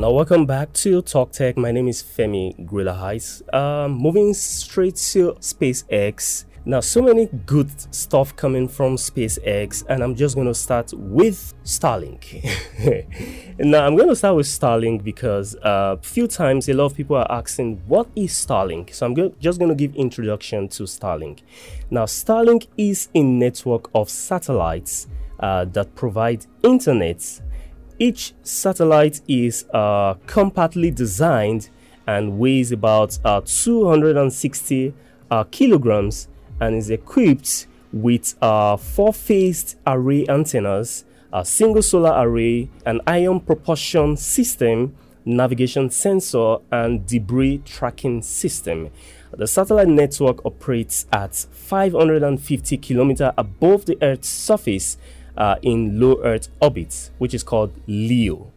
now welcome back to Talk Tech. My name is Femi Heights. Um, moving straight to SpaceX. Now, so many good stuff coming from SpaceX, and I'm just going to start with Starlink. now, I'm going to start with Starlink because a uh, few times a lot of people are asking, "What is Starlink?" So I'm go- just going to give introduction to Starlink. Now, Starlink is a network of satellites uh, that provide internet. Each satellite is uh, compactly designed and weighs about uh, 260 uh, kilograms and is equipped with a four-phased array antennas, a single solar array, an ion propulsion system, navigation sensor, and debris tracking system. The satellite network operates at 550 kilometers above the Earth's surface uh, in low Earth orbit, which is called LEO.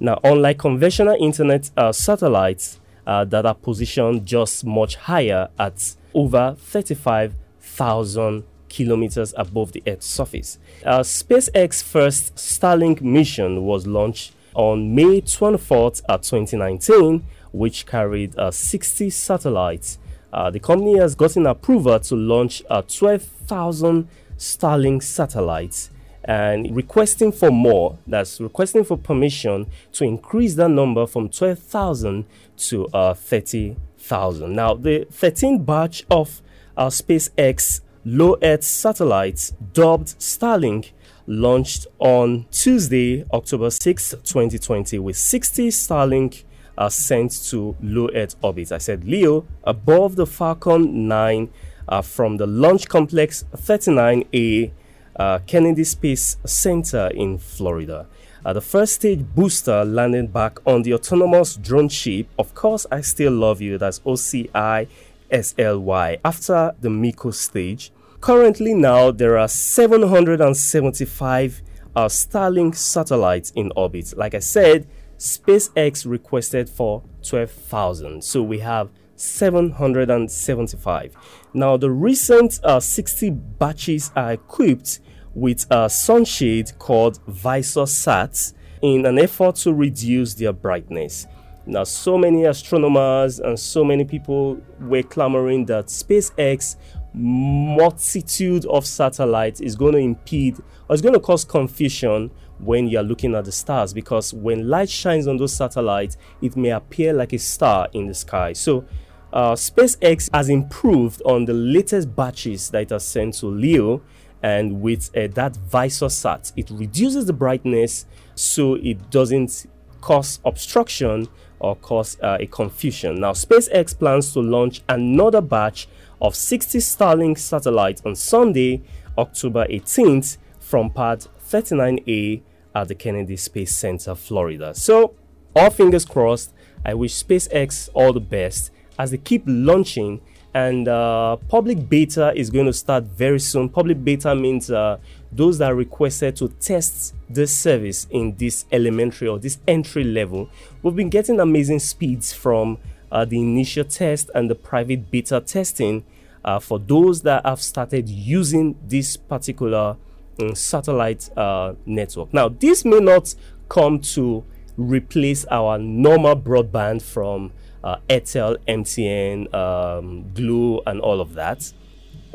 Now, unlike conventional internet uh, satellites uh, that are positioned just much higher at over 35 thousand kilometers above the Earth's surface. Our SpaceX first Starlink mission was launched on May 24th, 2019, which carried uh, 60 satellites. Uh, the company has gotten approval to launch uh, 12,000 Starlink satellites and requesting for more. That's requesting for permission to increase that number from 12,000 to uh, 30,000. Now, the 13th batch of our SpaceX low Earth satellites, dubbed Starlink, launched on Tuesday, October 6, 2020, with 60 Starlink uh, sent to low Earth orbit. I said LEO above the Falcon 9 uh, from the Launch Complex 39A uh, Kennedy Space Center in Florida. Uh, the first stage booster landed back on the autonomous drone ship. Of course, I still love you. That's OCI SLY after the MECO stage. Currently, now there are 775 uh, Starlink satellites in orbit. Like I said, SpaceX requested for 12,000, so we have 775. Now, the recent uh, 60 batches are equipped with a sunshade called VisorSat in an effort to reduce their brightness. Now, so many astronomers and so many people were clamoring that SpaceX multitude of satellites is going to impede or is going to cause confusion when you're looking at the stars because when light shines on those satellites, it may appear like a star in the sky. So, uh, SpaceX has improved on the latest batches that it has sent to LEO, and with uh, that VisorSat, it reduces the brightness so it doesn't cause obstruction or cause uh, a confusion. Now, SpaceX plans to launch another batch of 60 Starlink satellites on Sunday, October 18th, from Pad 39A at the Kennedy Space Center, Florida. So, all fingers crossed. I wish SpaceX all the best as they keep launching and uh, public beta is going to start very soon. Public beta means uh, those that are requested to test the service in this elementary or this entry level. We've been getting amazing speeds from uh, the initial test and the private beta testing uh, for those that have started using this particular um, satellite uh, network. Now, this may not come to replace our normal broadband from uh, Airtel, MTN, um, Glo, and all of that.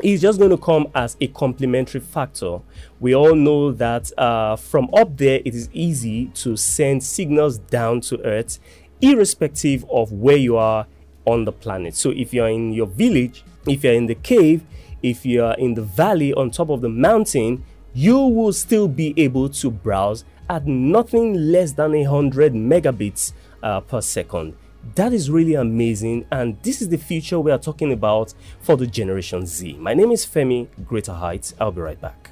It's just going to come as a complementary factor. We all know that uh, from up there, it is easy to send signals down to Earth, irrespective of where you are on the planet. So if you're in your village, if you're in the cave, if you're in the valley on top of the mountain, you will still be able to browse at nothing less than 100 megabits uh, per second. That is really amazing, and this is the future we are talking about for the Generation Z. My name is Femi Greater Heights. I'll be right back.